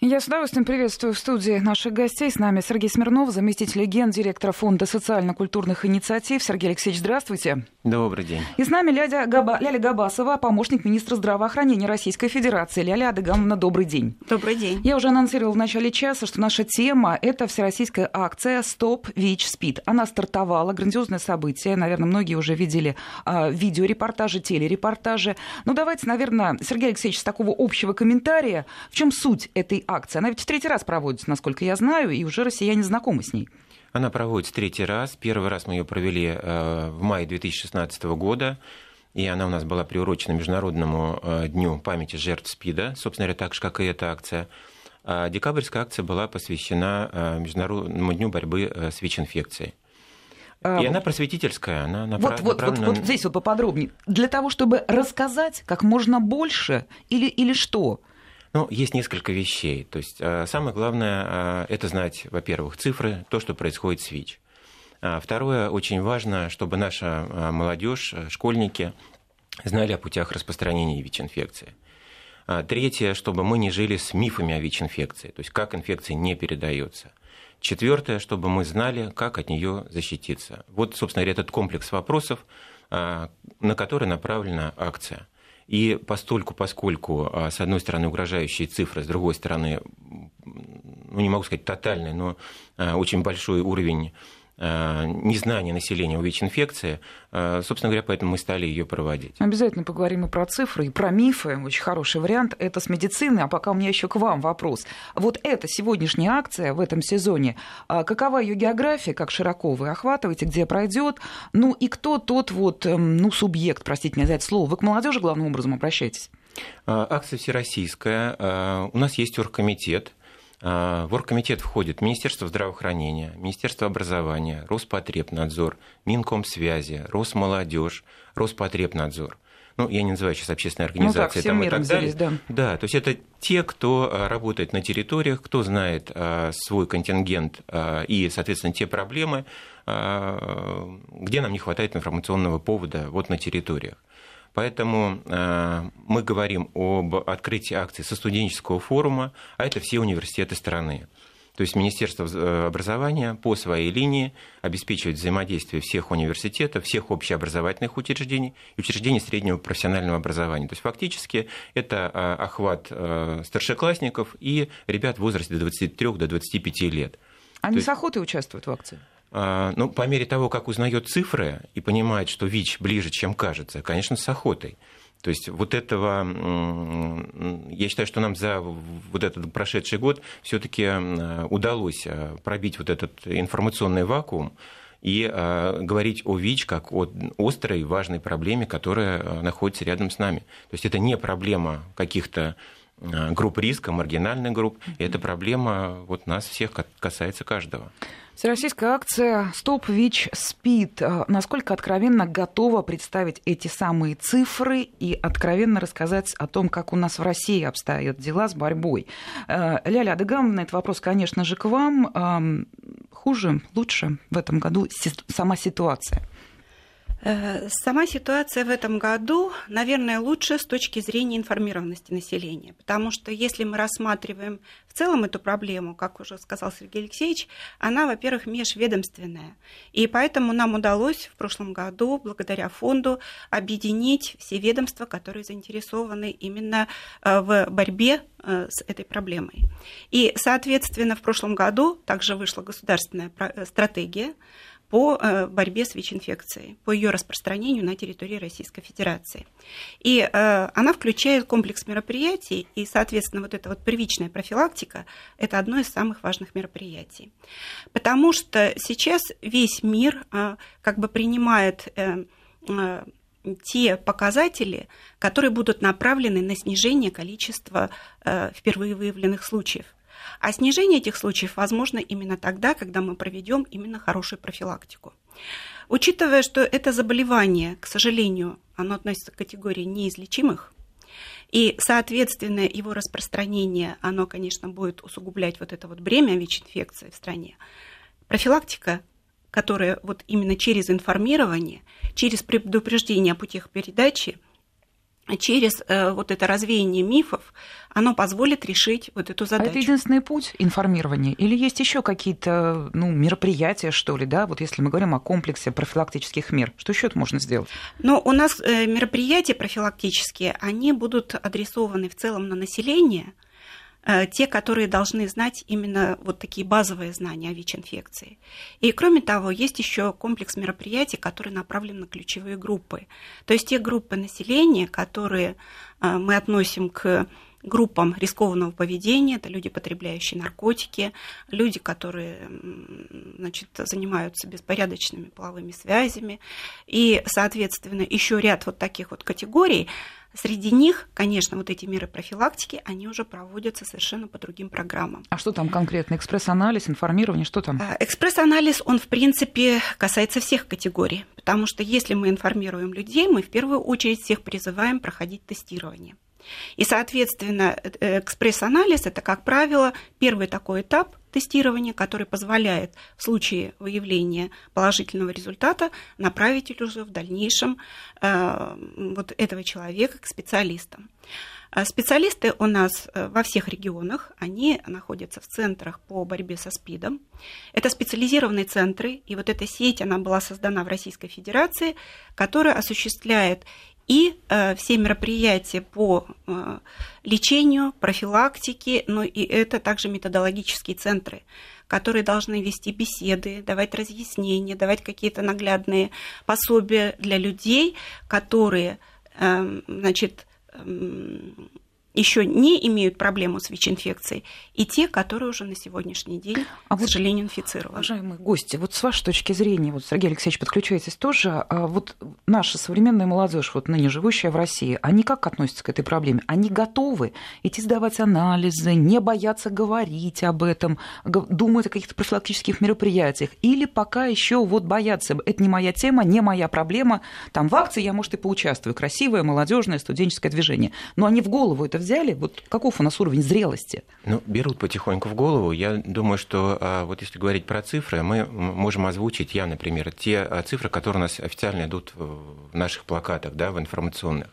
Я с удовольствием приветствую в студии наших гостей. С нами Сергей Смирнов, заместитель гендиректора Фонда социально-культурных инициатив. Сергей Алексеевич, здравствуйте. Добрый день. И с нами Ляля, Габа, Ляля Габасова, помощник министра здравоохранения Российской Федерации. Ляля Адыгамовна, добрый день. Добрый день. Я уже анонсировала в начале часа, что наша тема – это всероссийская акция «Стоп ВИЧ СПИД». Она стартовала, грандиозное событие. Наверное, многие уже видели а, видеорепортажи, телерепортажи. Ну, давайте, наверное, Сергей Алексеевич, с такого общего комментария, в чем суть этой акция? Она ведь в третий раз проводится, насколько я знаю, и уже россияне знакомы с ней. Она проводится третий раз. Первый раз мы ее провели э, в мае 2016 года. И она у нас была приурочена Международному э, дню памяти жертв СПИДа, собственно говоря, так же, как и эта акция. А декабрьская акция была посвящена э, Международному дню борьбы с ВИЧ-инфекцией. И она просветительская, она направ... вот, вот, вот, вот здесь вот поподробнее. Для того, чтобы рассказать как можно больше или, или что? Ну, есть несколько вещей. То есть э, самое главное э, это знать, во-первых, цифры, то, что происходит с ВИЧ. А второе, очень важно, чтобы наша э, молодежь, школьники знали о путях распространения ВИЧ-инфекции. А третье, чтобы мы не жили с мифами о ВИЧ-инфекции, то есть как инфекция не передается. Четвертое, чтобы мы знали, как от нее защититься. Вот, собственно говоря, этот комплекс вопросов, на который направлена акция. И постольку, поскольку, а, с одной стороны, угрожающие цифры, с другой стороны, ну, не могу сказать тотальный, но а, очень большой уровень незнание населения о ВИЧ-инфекции. Э, собственно говоря, поэтому мы стали ее проводить. Обязательно поговорим и про цифры, и про мифы. Очень хороший вариант. Это с медицины. А пока у меня еще к вам вопрос. Вот эта сегодняшняя акция в этом сезоне, а какова ее география, как широко вы охватываете, где пройдет? Ну и кто тот вот, эм, ну, субъект, простите меня за это слово. Вы к молодежи главным образом обращаетесь? Э, акция всероссийская. У нас есть оргкомитет, в оргкомитет входит Министерство здравоохранения, Министерство образования, Роспотребнадзор, Минкомсвязи, Росмолодежь, Роспотребнадзор. Ну, я не называю сейчас общественные организации. Ну, так, миром и так далее. да. Да, то есть это те, кто а, работает на территориях, кто знает а, свой контингент и, соответственно, те проблемы, где нам не хватает информационного повода вот на территориях. Поэтому э, мы говорим об открытии акции со студенческого форума, а это все университеты страны. То есть Министерство э, образования по своей линии обеспечивает взаимодействие всех университетов, всех общеобразовательных учреждений и учреждений среднего профессионального образования. То есть фактически это э, охват старшеклассников и ребят в возрасте до 23 до 25 лет. Они есть... с охотой участвуют в акции? А, ну, по мере того, как узнает цифры и понимает, что ВИЧ ближе, чем кажется, конечно, с охотой. То есть вот этого, я считаю, что нам за вот этот прошедший год все-таки удалось а, пробить вот этот информационный вакуум и а, говорить о ВИЧ как о острой важной проблеме, которая находится рядом с нами. То есть это не проблема каких-то групп риска, маргинальных групп, это проблема вот нас всех касается каждого. Всероссийская акция «Стоп ВИЧ СПИД». А, насколько откровенно готова представить эти самые цифры и откровенно рассказать о том, как у нас в России обстоят дела с борьбой? А, Ляля Адыгамовна, этот вопрос, конечно же, к вам. Хуже, лучше в этом году сама ситуация? Э, сама ситуация в этом году, наверное, лучше с точки зрения информированности населения, потому что если мы рассматриваем в целом эту проблему, как уже сказал Сергей Алексеевич, она, во-первых, межведомственная, и поэтому нам удалось в прошлом году, благодаря фонду, объединить все ведомства, которые заинтересованы именно э, в борьбе э, с этой проблемой. И, соответственно, в прошлом году также вышла государственная стратегия, по э, борьбе с ВИЧ-инфекцией, по ее распространению на территории Российской Федерации. И э, она включает комплекс мероприятий, и, соответственно, вот эта вот первичная профилактика – это одно из самых важных мероприятий. Потому что сейчас весь мир э, как бы принимает те показатели, которые будут направлены на снижение количества впервые выявленных случаев. А снижение этих случаев возможно именно тогда, когда мы проведем именно хорошую профилактику. Учитывая, что это заболевание, к сожалению, оно относится к категории неизлечимых, и, соответственно, его распространение, оно, конечно, будет усугублять вот это вот бремя ВИЧ-инфекции в стране. Профилактика, которая вот именно через информирование, через предупреждение о путях передачи, через э, вот это развеяние мифов, оно позволит решить вот эту задачу. А это единственный путь информирования? Или есть еще какие-то ну, мероприятия, что ли, да, вот если мы говорим о комплексе профилактических мер, что еще это можно сделать? Ну, у нас э, мероприятия профилактические, они будут адресованы в целом на население – те, которые должны знать именно вот такие базовые знания о ВИЧ-инфекции. И кроме того, есть еще комплекс мероприятий, которые направлены на ключевые группы. То есть те группы населения, которые э, мы относим к группам рискованного поведения, это люди, потребляющие наркотики, люди, которые значит, занимаются беспорядочными половыми связями, и, соответственно, еще ряд вот таких вот категорий, Среди них, конечно, вот эти меры профилактики, они уже проводятся совершенно по другим программам. А что там конкретно? Экспресс-анализ, информирование, что там? А, экспресс-анализ, он, в принципе, касается всех категорий, потому что если мы информируем людей, мы в первую очередь всех призываем проходить тестирование. И, соответственно, э, экспресс-анализ – это, как правило, первый такой этап тестирования, который позволяет в случае выявления положительного результата направить уже в дальнейшем э, вот этого человека к специалистам. А специалисты у нас э, во всех регионах, они находятся в центрах по борьбе со СПИДом. Это специализированные центры, и вот эта сеть, она была создана в Российской Федерации, которая осуществляет и э, все мероприятия по э, лечению, профилактике, но и это также методологические центры, которые должны вести беседы, давать разъяснения, давать какие-то наглядные пособия для людей, которые, э, значит, э, еще не имеют проблему с ВИЧ-инфекцией, и те, которые уже на сегодняшний день, а к вот, сожалению, инфицированы. Уважаемые гости, вот с вашей точки зрения, вот Сергей Алексеевич, подключаетесь тоже, а вот наша современная молодежь, вот ныне живущая в России, они как относятся к этой проблеме? Они готовы идти сдавать анализы, не бояться говорить об этом, думать о каких-то профилактических мероприятиях, или пока еще вот боятся, это не моя тема, не моя проблема, там в акции я, может, и поучаствую, красивое, молодежное, студенческое движение, но они в голову это взяли? Вот каков у нас уровень зрелости? Ну, берут потихоньку в голову. Я думаю, что а, вот если говорить про цифры, мы можем озвучить, я, например, те а, цифры, которые у нас официально идут в наших плакатах, да, в информационных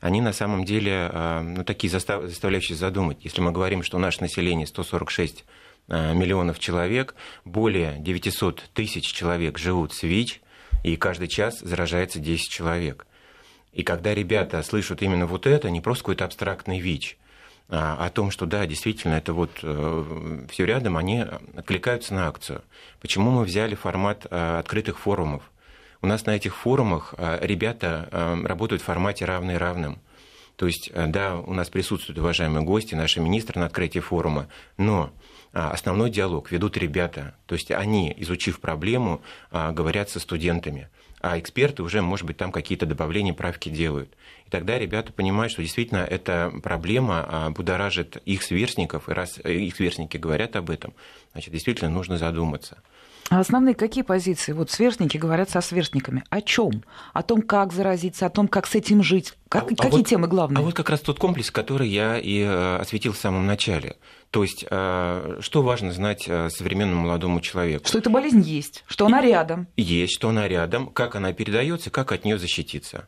они на самом деле а, ну, такие заставляющие задумать. Если мы говорим, что наше население 146 миллионов человек, более 900 тысяч человек живут с ВИЧ, и каждый час заражается 10 человек. И когда ребята слышат именно вот это, не просто какой-то абстрактный ВИЧ, а о том, что да, действительно, это вот э, все рядом, они откликаются на акцию. Почему мы взяли формат э, открытых форумов? У нас на этих форумах э, ребята работают в формате равный равным. То есть, да, у нас присутствуют уважаемые гости, наши министры на открытии форума, но основной диалог ведут ребята. То есть они, изучив проблему, говорят со студентами а эксперты уже, может быть, там какие-то добавления, правки делают. И тогда ребята понимают, что действительно эта проблема а, будоражит их сверстников, и раз э, их сверстники говорят об этом, значит, действительно нужно задуматься. А основные какие позиции? Вот сверстники говорят со сверстниками. О чем? О том, как заразиться, о том, как с этим жить. Как, а, какие а вот, темы главные? А вот как раз тот комплекс, который я и э, осветил в самом начале. То есть, э, что важно знать э, современному молодому человеку? Что эта болезнь есть, что она рядом. Есть, что она рядом, как она передается, как от нее защититься.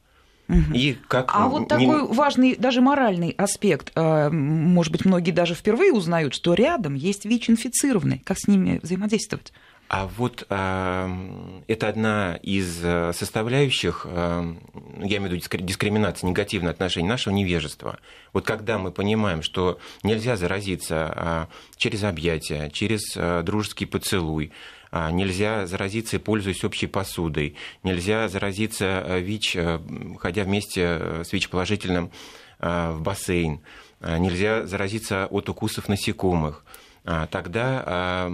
И как... А вот такой важный, даже моральный аспект, может быть, многие даже впервые узнают, что рядом есть ВИЧ-инфицированные. Как с ними взаимодействовать? А вот э, это одна из э, составляющих, э, я имею в виду дискриминации, негативное отношение нашего невежества. Вот когда мы понимаем, что нельзя заразиться э, через объятия, через э, дружеский поцелуй, нельзя заразиться, пользуясь общей посудой, нельзя заразиться э, ВИЧ, э, ходя вместе э, с ВИЧ-положительным в бассейн, э, нельзя заразиться от укусов насекомых – а, тогда а,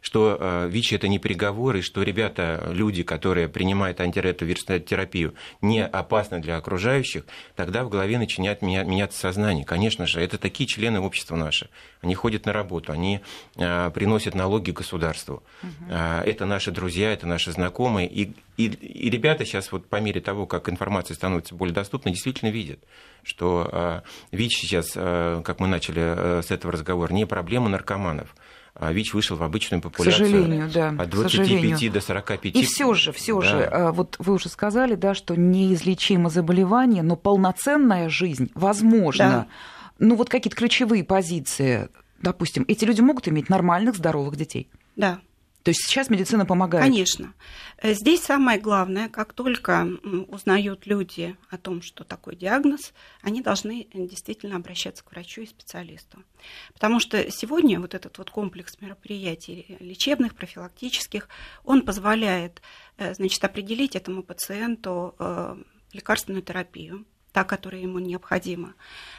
что а, ВИЧ это не приговор, и что ребята, люди, которые принимают антиретровирусную терапию, не опасны для окружающих, тогда в голове начинает меняться сознание. Конечно же, это такие члены общества наши. Они ходят на работу, они приносят налоги государству. Угу. Это наши друзья, это наши знакомые. И, и, и ребята сейчас вот по мере того, как информация становится более доступной, действительно видят, что э, ВИЧ сейчас, э, как мы начали э, с этого разговора, не проблема наркоманов, а ВИЧ вышел в обычную популяцию. К сожалению, да. От 25 до 45. И все же, все да. же, э, вот вы уже сказали, да, что неизлечимо заболевание, но полноценная жизнь возможно. Да. Ну вот какие-то ключевые позиции, допустим, эти люди могут иметь нормальных, здоровых детей. Да. То есть сейчас медицина помогает? Конечно. Э, здесь самое главное, как только узнают люди о том, что такой диагноз, они должны э, действительно обращаться к врачу и специалисту. Потому что сегодня вот этот вот комплекс мероприятий лечебных, профилактических, он позволяет э, значит, определить этому пациенту лекарственную терапию, та, которая ему необходима,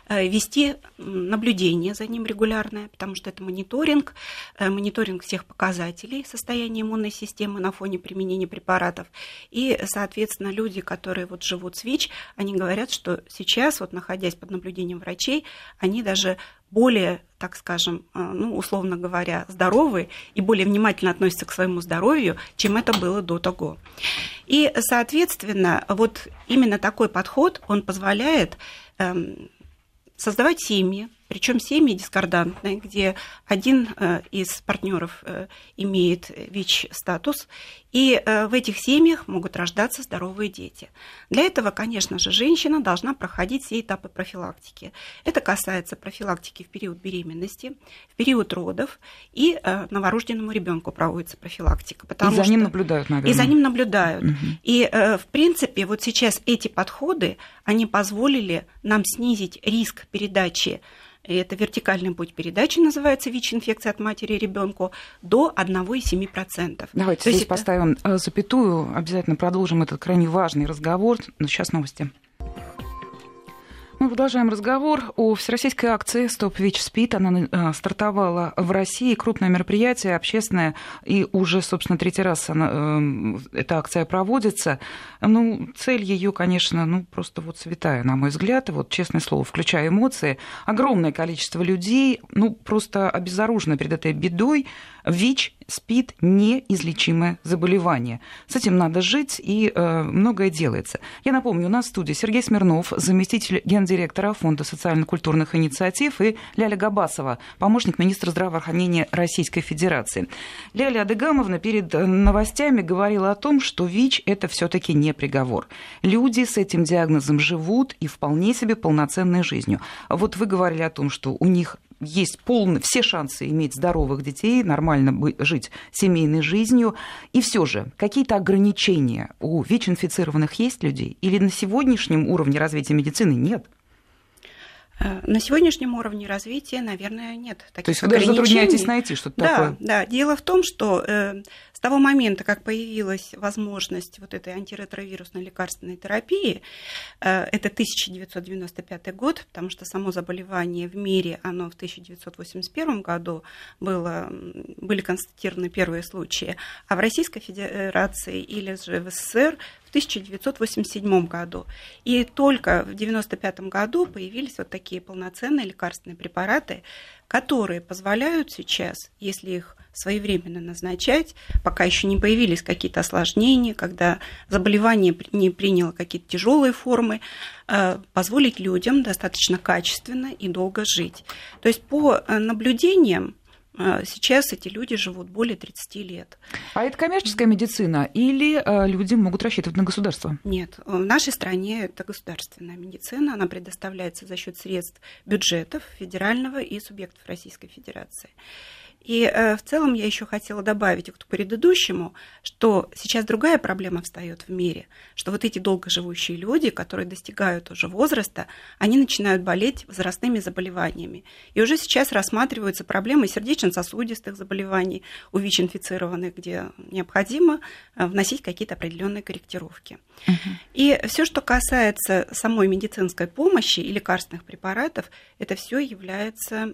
э, вести наблюдение за ним регулярное, потому что это мониторинг, э, мониторинг всех показателей состояния иммунной системы на фоне применения препаратов. И, соответственно, люди, которые вот живут с ВИЧ, они говорят, что сейчас, вот находясь под наблюдением врачей, они даже более, так скажем, э, ну, условно говоря, здоровы и более внимательно относятся к своему здоровью, чем это было до того. И, соответственно, вот именно такой подход, он позволяет эм, создавать семьи, причем семьи дискордантные, где один э, из партнеров э, имеет ВИЧ-статус, и э, в этих семьях могут рождаться здоровые дети. Для этого, конечно же, женщина должна проходить все этапы профилактики. Это касается профилактики в период беременности, в период родов, и новорожденному ребенку проводится профилактика. Потому и за что... ним наблюдают, наверное. И за ним наблюдают. Угу. И, в принципе, вот сейчас эти подходы, они позволили нам снизить риск передачи и это вертикальный путь передачи, называется ВИЧ-инфекция от матери ребенку, до 1,7%. Давайте То здесь это... поставим э, запятую, обязательно продолжим этот крайне важный разговор, но сейчас новости. Мы продолжаем разговор о всероссийской акции «Стоп ВИЧ СПИД». Она э, стартовала в России. Крупное мероприятие, общественное. И уже, собственно, третий раз она, э, эта акция проводится. Ну, цель ее, конечно, ну, просто вот святая, на мой взгляд. Вот, честное слово, включая эмоции. Огромное количество людей, ну, просто обезоружено перед этой бедой. ВИЧ, СПИД – неизлечимое заболевание. С этим надо жить, и э, многое делается. Я напомню, у нас в студии Сергей Смирнов, заместитель гендиректора Фонда социально-культурных инициатив, и Ляля Габасова, помощник министра здравоохранения Российской Федерации. Ляля Адыгамовна перед э, новостями говорила о том, что ВИЧ – это все таки не приговор. Люди с этим диагнозом живут и вполне себе полноценной жизнью. Вот вы говорили о том, что у них есть полные, все шансы иметь здоровых детей, нормально жить семейной жизнью. И все же, какие-то ограничения у ВИЧ-инфицированных есть людей? Или на сегодняшнем уровне развития медицины нет? Э, на сегодняшнем уровне развития, наверное, нет таких То есть вы даже затрудняетесь найти что-то да, такое? Да, дело в том, что э, с того момента, как появилась возможность вот этой антиретровирусной лекарственной терапии, э, это 1995 год, потому что само заболевание в мире, оно в 1981 году было, были констатированы первые случаи, а в Российской Федерации или же в СССР 1987 году. И только в 1995 году появились вот такие полноценные лекарственные препараты, которые позволяют сейчас, если их своевременно назначать, пока еще не появились какие-то осложнения, когда заболевание не приняло какие-то тяжелые формы, э, позволить людям достаточно качественно и долго жить. То есть по э, наблюдениям сейчас эти люди живут более 30 лет. А это коммерческая медицина или а, люди могут рассчитывать на государство? Нет, в нашей стране это государственная медицина, она предоставляется за счет средств бюджетов федерального и субъектов Российской Федерации. И э, в целом я еще хотела добавить к предыдущему, что сейчас другая проблема встает в мире, что вот эти долгоживущие люди, которые достигают уже возраста, они начинают болеть возрастными заболеваниями. И уже сейчас рассматриваются проблемы сердечно-сосудистых заболеваний у ВИЧ-инфицированных, где необходимо э, вносить какие-то определенные корректировки. Угу. И все, что касается самой медицинской помощи и лекарственных препаратов, это все является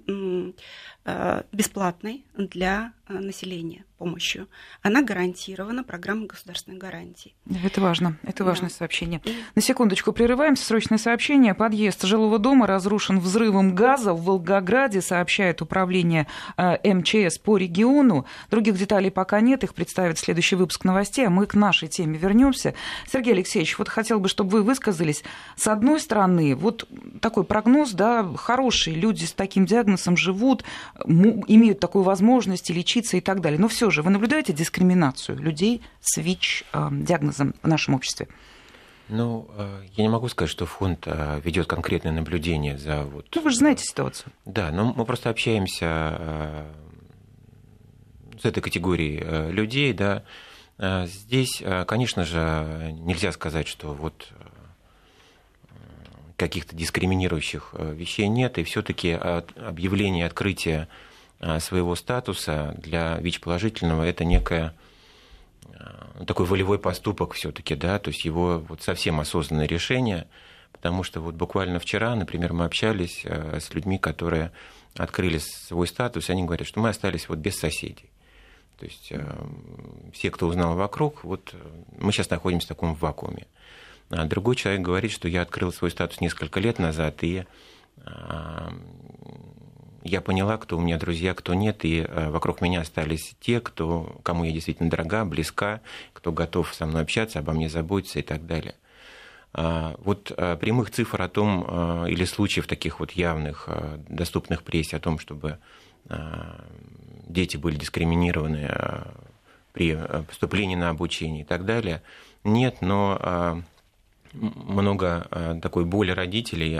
э, бесплатной для населения помощью, она гарантирована программой государственной гарантии. Это важно, это важное да. сообщение. На секундочку прерываемся, срочное сообщение. Подъезд жилого дома разрушен взрывом газа в Волгограде, сообщает управление э, МЧС по региону. Других деталей пока нет, их представит следующий выпуск новостей, а мы к нашей теме вернемся. Сергей Алексеевич, вот хотел бы, чтобы вы высказались. С одной стороны, вот такой прогноз, да, хороший, люди с таким диагнозом живут, имеют такую возможность лечить учиться и так далее. Но все же вы наблюдаете дискриминацию людей с ВИЧ-диагнозом в нашем обществе? Ну, э, я не могу сказать, что фонд э, ведет конкретное наблюдение за вот. Ну, вы же знаете ситуацию. Да, но мы просто общаемся э, с этой категорией людей, да. Здесь, конечно же, нельзя сказать, что вот каких-то дискриминирующих вещей нет, и все-таки объявление открытия своего статуса для ВИЧ-положительного это некое а, такой волевой поступок все-таки, да, то есть его вот совсем осознанное решение, потому что вот буквально вчера, например, мы общались а, с людьми, которые открыли свой статус, они говорят, что мы остались вот без соседей. То есть все, кто узнал вокруг, вот мы сейчас находимся в таком вакууме. А другой человек говорит, что я открыл свой статус несколько лет назад, и я поняла, кто у меня друзья, кто нет, и э, вокруг меня остались те, кто, кому я действительно дорога, близка, кто готов со мной общаться, обо мне заботиться и так далее. А, вот э, прямых цифр о том, э, или случаев таких вот явных, доступных прессе, о том, чтобы дети были дискриминированы при поступлении на обучение и так далее, нет, но много такой боли родителей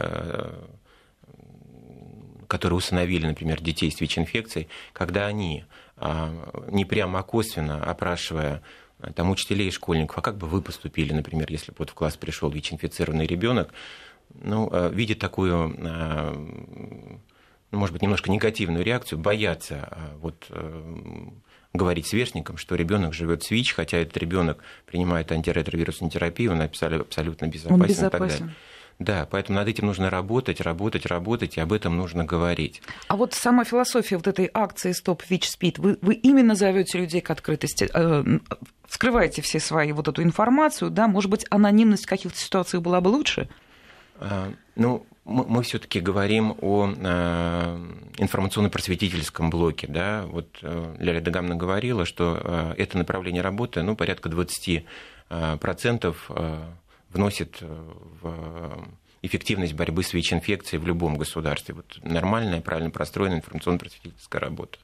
которые усыновили, например, детей с ВИЧ-инфекцией, когда они а, не прямо, а косвенно, опрашивая а, там учителей и школьников, а как бы вы поступили, например, если бы вот в класс пришел ВИЧ-инфицированный ребенок, ну, а, видит такую, ну, может быть, немножко негативную реакцию, боятся вот говорить сверстникам, что ребенок живет с ВИЧ, хотя этот ребенок принимает антиретровирусную терапию, он абсолютно безопасен, он безопасен. и так далее. Да, поэтому над этим нужно работать, работать, работать, и об этом нужно говорить. А вот сама философия вот этой акции «Стоп ВИЧ СПИД», вы, вы именно зовете людей к открытости, э, вскрываете все свои вот эту информацию, да, может быть, анонимность в каких-то ситуациях была бы лучше? А, ну, мы, мы все-таки говорим о э, информационно-просветительском блоке, да, вот э, Ляля Дагамна говорила, что э, это направление работы, ну, порядка 20 э, процентов э, вносит э, в эффективность борьбы с ВИЧ-инфекцией в любом государстве. Вот нормальная, правильно простроенная информационно-просветительская работа.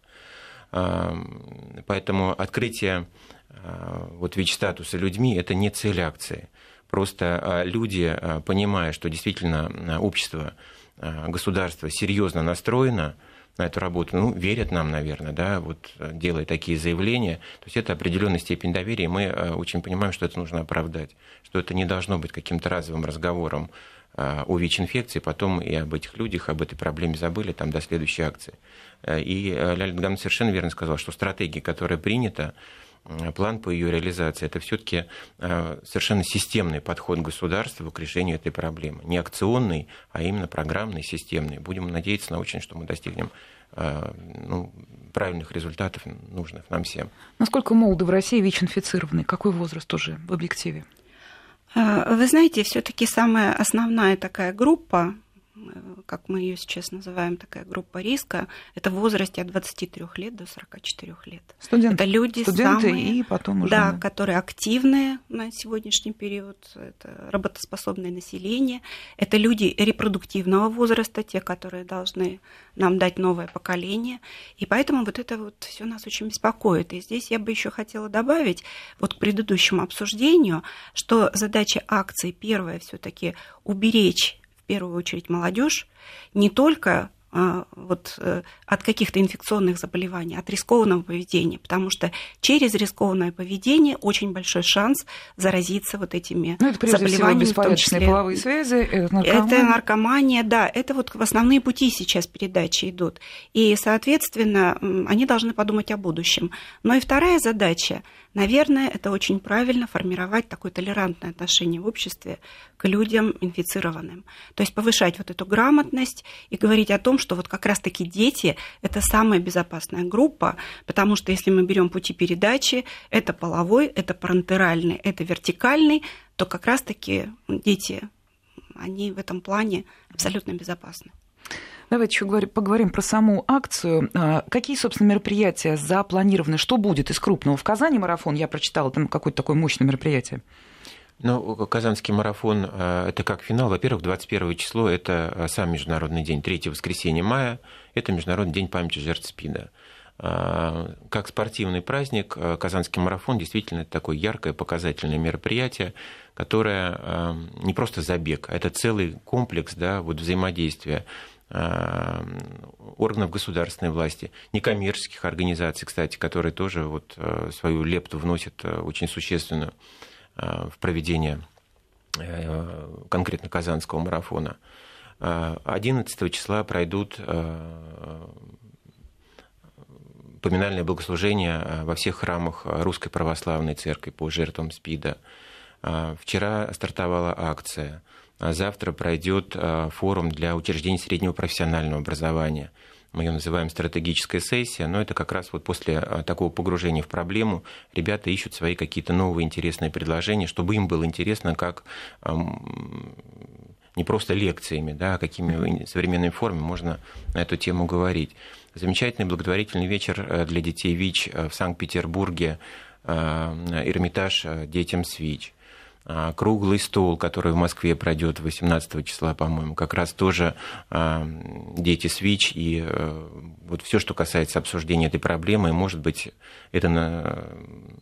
Поэтому открытие э, вот ВИЧ-статуса людьми – это не цель акции. Просто э, люди, понимая, что действительно общество, государство серьезно настроено – на эту работу, ну, верят нам, наверное, да, вот э, делая такие заявления. То есть это определенная степень доверия, и мы э, очень понимаем, что это нужно оправдать, что это не должно быть каким-то разовым разговором э, о ВИЧ-инфекции, потом и об этих людях, об этой проблеме забыли там до следующей акции. И Леонид Гамн совершенно верно сказал, что стратегия, которая принята, план по ее реализации, это все-таки совершенно системный подход государства к решению этой проблемы. Не акционный, а именно программный, системный. Будем надеяться на очень, что мы достигнем ну, правильных результатов, нужных нам всем. Насколько молоды в России ВИЧ-инфицированные? Какой возраст уже в объективе? Вы знаете, все-таки самая основная такая группа как мы ее сейчас называем, такая группа риска, это в возрасте от 23 лет до 44 лет. Студенты. Это люди Студенты самые, и потом уже... Да, которые активные на сегодняшний период, это работоспособное население, это люди репродуктивного возраста, те, которые должны нам дать новое поколение. И поэтому вот это вот все нас очень беспокоит. И здесь я бы еще хотела добавить вот к предыдущему обсуждению, что задача акции первая все-таки уберечь в первую очередь молодежь, не только а, вот, э, от каких-то инфекционных заболеваний, от рискованного поведения, потому что через рискованное поведение очень большой шанс заразиться вот этими ну, это, заболеваниями. Всего, в том числе. половые связи, это наркомания. Это наркомания, да, это вот основные пути сейчас передачи идут. И, соответственно, они должны подумать о будущем. Но и вторая задача Наверное, это очень правильно формировать такое толерантное отношение в обществе людям инфицированным. То есть повышать вот эту грамотность и говорить о том, что вот как раз-таки дети – это самая безопасная группа, потому что если мы берем пути передачи, это половой, это парентеральный, это вертикальный, то как раз-таки дети, они в этом плане абсолютно безопасны. Давайте еще поговорим про саму акцию. А, какие, собственно, мероприятия запланированы? Что будет из крупного? В Казани марафон, я прочитала, там какое-то такое мощное мероприятие. Ну, Казанский марафон э, – это как финал. Во-первых, 21 число – это э, сам Международный день, третье воскресенье мая – это Международный день памяти жертв СПИДа. А, как спортивный праздник, э, Казанский марафон действительно такое яркое, показательное мероприятие, которое не просто забег, а это целый комплекс да, вот взаимодействия органов государственной власти, некоммерческих организаций, кстати, которые тоже вот свою лепту вносят очень существенную в проведение э, конкретно Казанского марафона. 11 э, числа пройдут поминальное богослужение во всех храмах Русской Православной Церкви по жертвам СПИДа. Вчера стартовала акция. Завтра пройдет форум для учреждений среднего профессионального образования – мы ее называем стратегическая сессия, но это как раз вот после а, такого погружения в проблему ребята ищут свои какие-то новые интересные предложения, чтобы им было интересно, как не просто лекциями, да, а какими современными формами можно на эту тему говорить. Замечательный благотворительный вечер э, для детей ВИЧ э, в Санкт-Петербурге, э, Эрмитаж детям с ВИЧ. А, круглый стол, который в Москве пройдет 18 числа, по-моему, как раз тоже а, дети с ВИЧ и э, вот все, что касается обсуждения этой проблемы, может быть, это,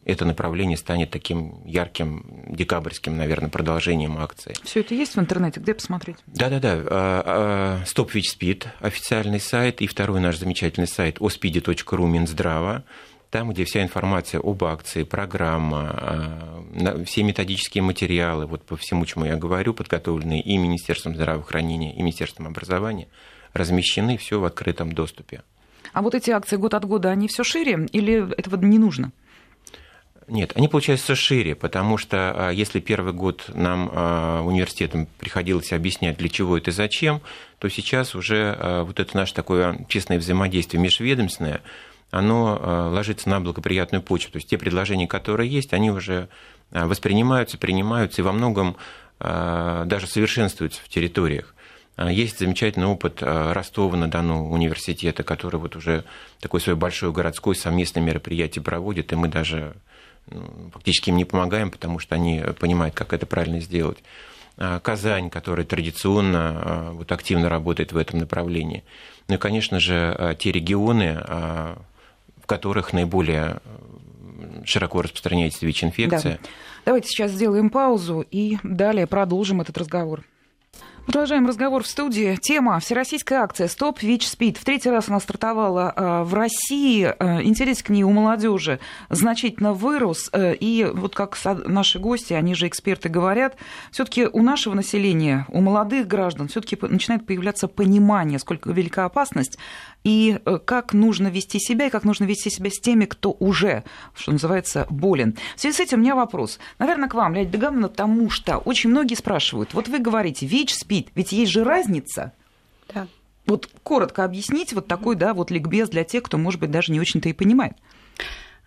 это направление станет таким ярким декабрьским, наверное, продолжением акции. Все это есть в интернете, где посмотреть? Да-да-да. Стоп ВИЧ СПИД, официальный сайт, и второй наш замечательный сайт ospidi.ru Минздрава там, где вся информация об акции, программа, а, все методические материалы, вот по всему, чему я говорю, подготовленные и Министерством здравоохранения, и Министерством образования, размещены все в открытом доступе. А вот эти акции год от года, они все шире или этого не нужно? Нет, они получаются шире, потому что а, если первый год нам а, университетам приходилось объяснять, для чего это и зачем, то сейчас уже вот это наше такое честное взаимодействие межведомственное, оно э, ложится на благоприятную почву. То есть те предложения, которые есть, они уже э, воспринимаются, принимаются и во многом э, даже совершенствуются в территориях. Есть замечательный опыт Ростова-на-Дону университета, который вот уже такое свое большое городское совместное мероприятие проводит, и мы даже ну, фактически им не помогаем, потому что они понимают, как это правильно сделать. Казань, которая традиционно вот, активно работает в этом направлении. Ну и, конечно же, те регионы, которых наиболее широко распространяется ВИЧ-инфекция. Да. Давайте сейчас сделаем паузу и далее продолжим этот разговор. Продолжаем разговор в студии. Тема «Всероссийская акция «Стоп ВИЧ-СПИД». В третий раз она стартовала э, в России. Э, интерес к ней у молодежи значительно вырос. Э, и вот как наши гости, они же эксперты говорят, все таки у нашего населения, у молодых граждан все таки начинает появляться понимание, сколько велика опасность и как нужно вести себя, и как нужно вести себя с теми, кто уже, что называется, болен. В связи с этим у меня вопрос. Наверное, к вам, Лядь Бегановна, потому что очень многие спрашивают, вот вы говорите, ВИЧ-СПИД, спит. Ведь есть же разница. Да. Вот коротко объяснить вот такой, да, вот ликбез для тех, кто, может быть, даже не очень-то и понимает.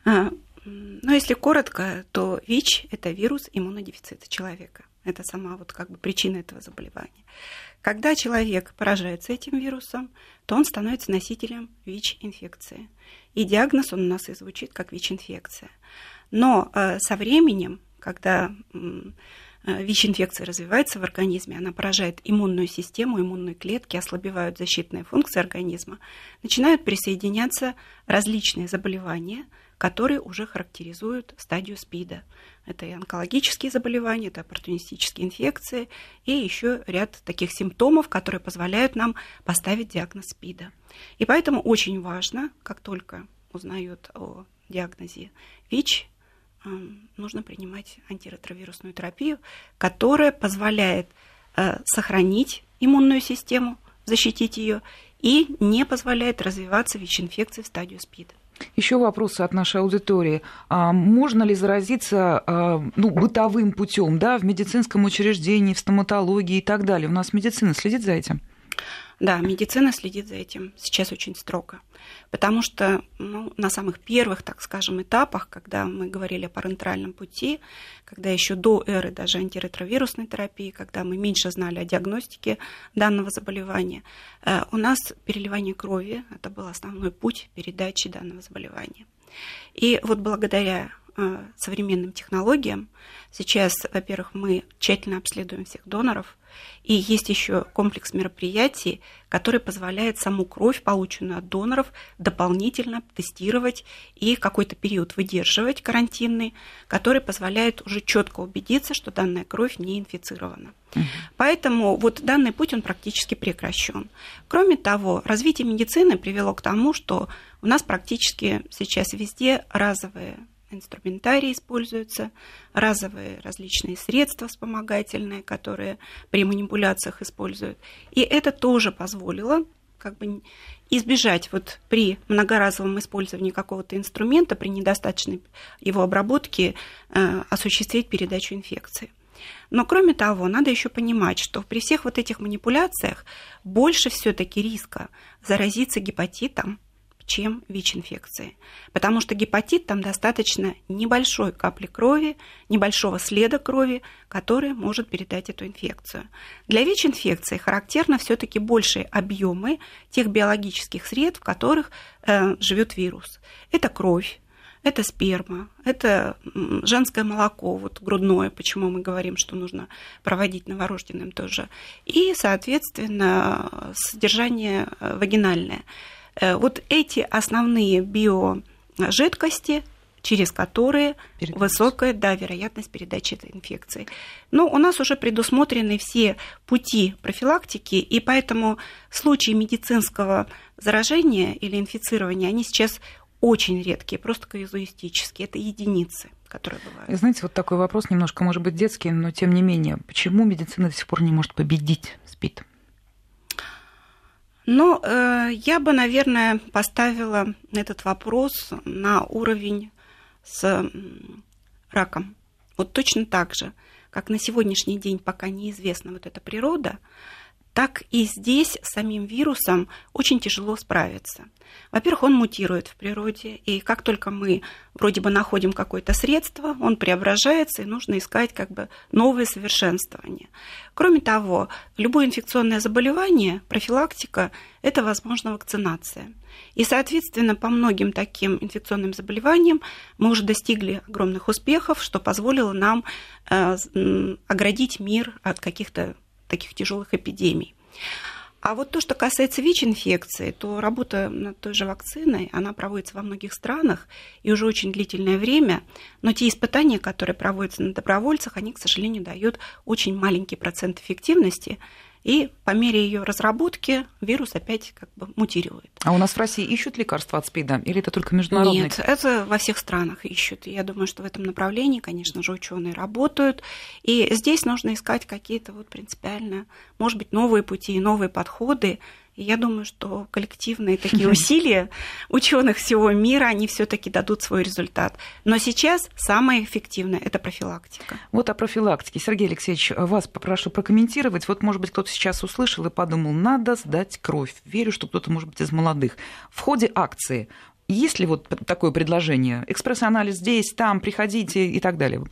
А, ну, если коротко, то ВИЧ – это вирус иммунодефицита человека. Это сама вот как бы причина этого заболевания. Когда человек поражается этим вирусом, то он становится носителем ВИЧ-инфекции. И диагноз он у нас и звучит как ВИЧ-инфекция. Но э, со временем, когда Э, ВИЧ-инфекция развивается в организме, она поражает иммунную систему, иммунные клетки, ослабевают защитные функции организма, начинают присоединяться различные заболевания, которые уже характеризуют стадию СПИДа. Это и онкологические заболевания, это оппортунистические инфекции и еще ряд таких симптомов, которые позволяют нам поставить диагноз СПИДа. И поэтому очень важно, как только узнают о диагнозе ВИЧ, нужно принимать антиретровирусную терапию, которая позволяет э, сохранить иммунную систему, защитить ее и не позволяет развиваться ВИЧ-инфекции в стадию СПИДа. Еще вопросы от нашей аудитории. А можно ли заразиться а, ну, бытовым путем, да, в медицинском учреждении, в стоматологии и так далее? У нас медицина следит за этим? Да, медицина следит за этим сейчас очень строго. Потому что ну, на самых первых, так скажем, этапах, когда мы говорили о парентеральном пути, когда еще до эры даже антиретровирусной терапии, когда мы меньше знали о диагностике данного заболевания, э, у нас переливание крови, это был основной путь передачи данного заболевания. И вот благодаря современным технологиям сейчас, во-первых, мы тщательно обследуем всех доноров, и есть еще комплекс мероприятий, который позволяет саму кровь, полученную от доноров, дополнительно тестировать и какой-то период выдерживать карантинный, который позволяет уже четко убедиться, что данная кровь не инфицирована. Угу. Поэтому вот данный путь он практически прекращен. Кроме того, развитие медицины привело к тому, что у нас практически сейчас везде разовые инструментарий используются, разовые различные средства вспомогательные, которые при манипуляциях используют. И это тоже позволило как бы избежать вот при многоразовом использовании какого-то инструмента, при недостаточной его обработке, э, осуществить передачу инфекции. Но кроме того, надо еще понимать, что при всех вот этих манипуляциях больше все-таки риска заразиться гепатитом, чем ВИЧ-инфекции. Потому что гепатит там достаточно небольшой капли крови, небольшого следа крови, который может передать эту инфекцию. Для ВИЧ-инфекции характерно все-таки большие объемы тех биологических средств, в которых э, живет вирус. Это кровь, это сперма, это женское молоко, вот грудное, почему мы говорим, что нужно проводить новорожденным тоже, и, соответственно, содержание э, вагинальное. Э, вот эти основные биожидкости, через которые Передача. высокая да, вероятность передачи этой инфекции. Но у нас уже предусмотрены все пути профилактики, и поэтому случаи медицинского заражения или инфицирования, они сейчас очень редкие, просто казуистические. Это единицы которые бывают. И знаете, вот такой вопрос немножко, может быть, детский, но тем не менее, почему медицина до сих пор не может победить СПИД? Ну, э, я бы, наверное, поставила этот вопрос на уровень с раком. Вот точно так же, как на сегодняшний день пока неизвестна вот эта природа, так и здесь самим вирусом очень тяжело справиться. Во-первых, он мутирует в природе, и как только мы вроде бы находим какое-то средство, он преображается, и нужно искать как бы новые совершенствования. Кроме того, любое инфекционное заболевание, профилактика – это, возможно, вакцинация. И, соответственно, по многим таким инфекционным заболеваниям мы уже достигли огромных успехов, что позволило нам э, оградить мир от каких-то таких тяжелых эпидемий. А вот то, что касается ВИЧ-инфекции, то работа над той же вакциной, она проводится во многих странах и уже очень длительное время, но те испытания, которые проводятся на добровольцах, они, к сожалению, дают очень маленький процент эффективности, и по мере ее разработки вирус опять как бы мутирует. А у нас в России ищут лекарства от СПИДа или это только международные? Нет, это во всех странах ищут. Я думаю, что в этом направлении, конечно же, ученые работают. И здесь нужно искать какие-то вот принципиально, может быть, новые пути, новые подходы. И я думаю, что коллективные такие усилия ученых всего мира, они все-таки дадут свой результат. Но сейчас самое эффективное – это профилактика. Вот о профилактике. Сергей Алексеевич, вас попрошу прокомментировать. Вот, может быть, кто-то сейчас услышал и подумал, надо сдать кровь. Верю, что кто-то, может быть, из молодых. В ходе акции есть ли вот такое предложение? Экспресс-анализ здесь, там, приходите и так далее.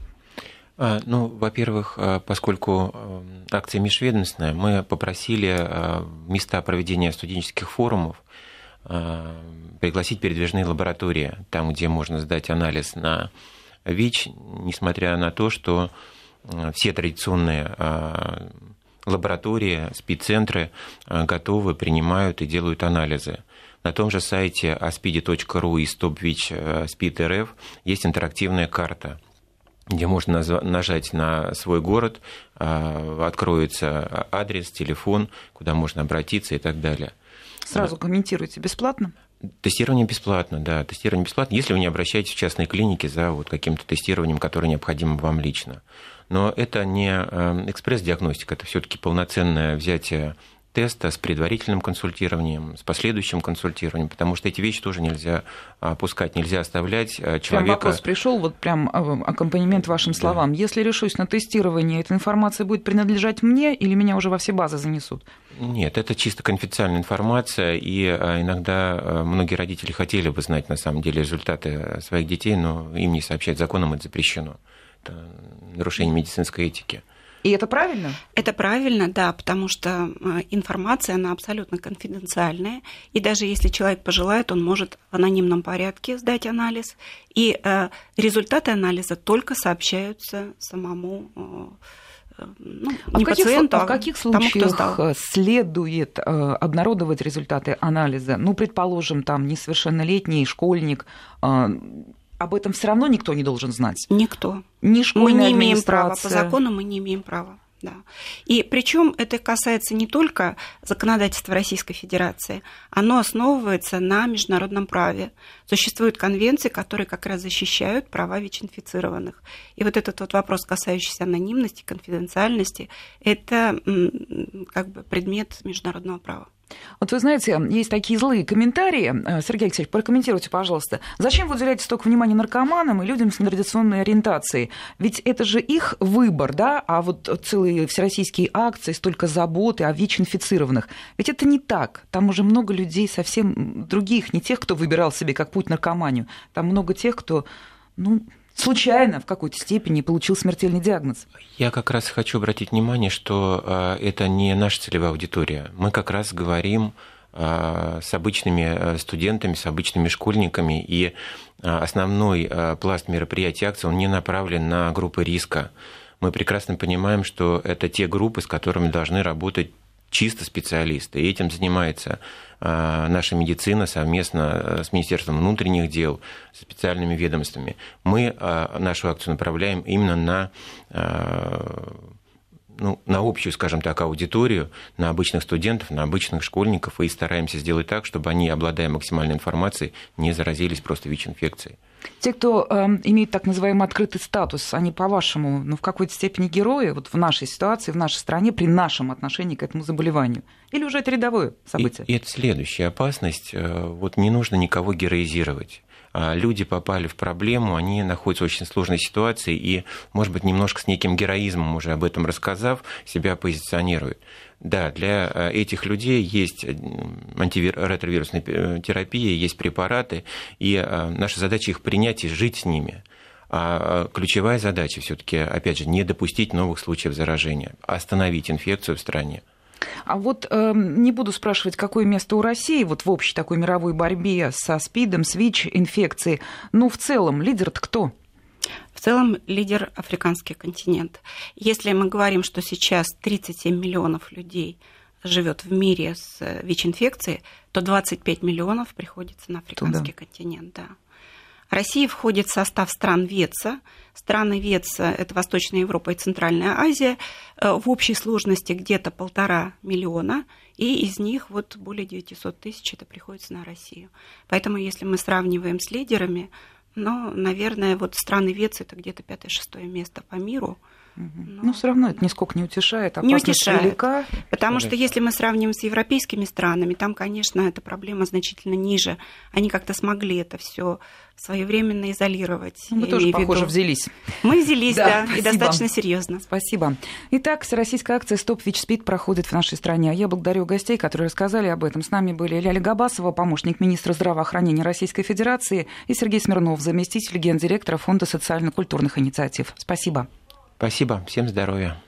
А, ну, во-первых, а, поскольку а, акция межведомственная, мы попросили места проведения студенческих форумов пригласить передвижные лаборатории, там, где можно сдать анализ на ВИЧ, несмотря на то, что все традиционные лаборатории, спид-центры готовы, принимают и делают анализы. На том же сайте aspidi.ru и StopVICH SPID.RF есть интерактивная карта – где можно нажать на свой город, а, откроется адрес, телефон, куда можно обратиться и так далее. Сразу комментируйте, бесплатно? Тестирование бесплатно, да, тестирование бесплатно, если вы не обращаетесь в частные клиники за вот каким-то тестированием, которое необходимо вам лично. Но это не э, экспресс-диагностика, это все таки полноценное взятие теста с предварительным консультированием, с последующим консультированием, потому что эти вещи тоже нельзя опускать, нельзя оставлять человека... Прям вопрос пришел, вот прям аккомпанемент вашим словам. Да. Если решусь на тестирование, эта информация будет принадлежать мне или меня уже во все базы занесут? Нет, это чисто конфиденциальная информация, и иногда многие родители хотели бы знать на самом деле результаты своих детей, но им не сообщать законом это запрещено. Это нарушение медицинской этики. И это правильно? Это правильно, да, потому что э, информация, она абсолютно конфиденциальная. И даже если человек пожелает, он может в анонимном порядке сдать анализ. И э, результаты анализа только сообщаются самому э, ну, а не в каких, пациенту, а в каких случаях тому, следует э, обнародовать результаты анализа? Ну, предположим, там несовершеннолетний школьник э, об этом все равно никто не должен знать. Никто. Ни школьная мы не имеем права, по закону мы не имеем права. Да. И причем это касается не только законодательства Российской Федерации, оно основывается на международном праве. Существуют конвенции, которые как раз защищают права ВИЧ-инфицированных. И вот этот вот вопрос, касающийся анонимности, конфиденциальности, это как бы предмет международного права. Вот вы знаете, есть такие злые комментарии. Э, Сергей Алексеевич, прокомментируйте, пожалуйста. Зачем вы уделяете столько внимания наркоманам и людям с нетрадиционной ориентацией? Ведь это же их выбор, да? А вот целые всероссийские акции, столько заботы о ВИЧ-инфицированных. Ведь это не так. Там уже много людей совсем других, не тех, кто выбирал себе как путь наркоманию. Там много тех, кто ну, случайно в какой-то степени получил смертельный диагноз. Я как раз хочу обратить внимание, что а, это не наша целевая аудитория. Мы как раз говорим а, с обычными а, студентами, с обычными школьниками, и основной пласт мероприятий акции, он не направлен на группы риска. Мы прекрасно понимаем, что это те группы, с которыми должны работать чисто специалисты. И этим занимается наша медицина совместно э, с Министерством внутренних дел, с специальными ведомствами. Мы а, нашу акцию направляем именно на ну, на общую, скажем так, аудиторию, на обычных студентов, на обычных школьников, и стараемся сделать так, чтобы они, обладая максимальной информацией, не заразились просто ВИЧ-инфекцией. Те, кто э, имеет так называемый открытый статус, они, по-вашему, ну, в какой-то степени герои вот в нашей ситуации, в нашей стране, при нашем отношении к этому заболеванию? Или уже это рядовое событие? И, и это следующая опасность. Э, вот не нужно никого героизировать а люди попали в проблему, они находятся в очень сложной ситуации и, может быть, немножко с неким героизмом, уже об этом рассказав, себя позиционируют. Да, для э, этих людей есть э, антиретровирусная э, терапия, есть препараты, и наша задача их принять и жить с ними. А ключевая задача все-таки, опять же, не допустить новых случаев заражения, остановить инфекцию в стране. А вот э, не буду спрашивать, какое место у России вот в общей такой мировой борьбе со СПИДом, с ВИЧ-инфекцией. Ну, в целом, лидер-то кто? В целом лидер африканский континент. Если мы говорим, что сейчас 37 миллионов людей живет в мире с ВИЧ-инфекцией, то 25 миллионов приходится на африканский Туда. континент. Да. Россия входит в состав стран ВЕЦа. Страны ВЕЦа – это Восточная Европа и Центральная Азия. Э, в общей сложности где-то полтора миллиона, и из них вот более 900 тысяч это приходится на Россию. Поэтому если мы сравниваем с лидерами, ну, наверное, вот страны ВЕЦ – это где-то пятое-шестое место по миру – но, Но ну, все равно это нисколько не утешает. Не утешает. Велика. Потому что если мы сравним с европейскими странами, там, конечно, эта проблема значительно ниже. Они как-то смогли это все своевременно изолировать. Ну, мы тоже, похоже, взялись. Мы взялись, да, да и достаточно серьезно. Спасибо. Итак, всероссийская акция «Стоп ВИЧ-СПИД» проходит в нашей стране. А я благодарю гостей, которые рассказали об этом. С нами были Ляля Габасова, помощник министра здравоохранения Российской Федерации, и Сергей Смирнов, заместитель гендиректора Фонда социально-культурных инициатив. Спасибо. Спасибо, всем здоровья.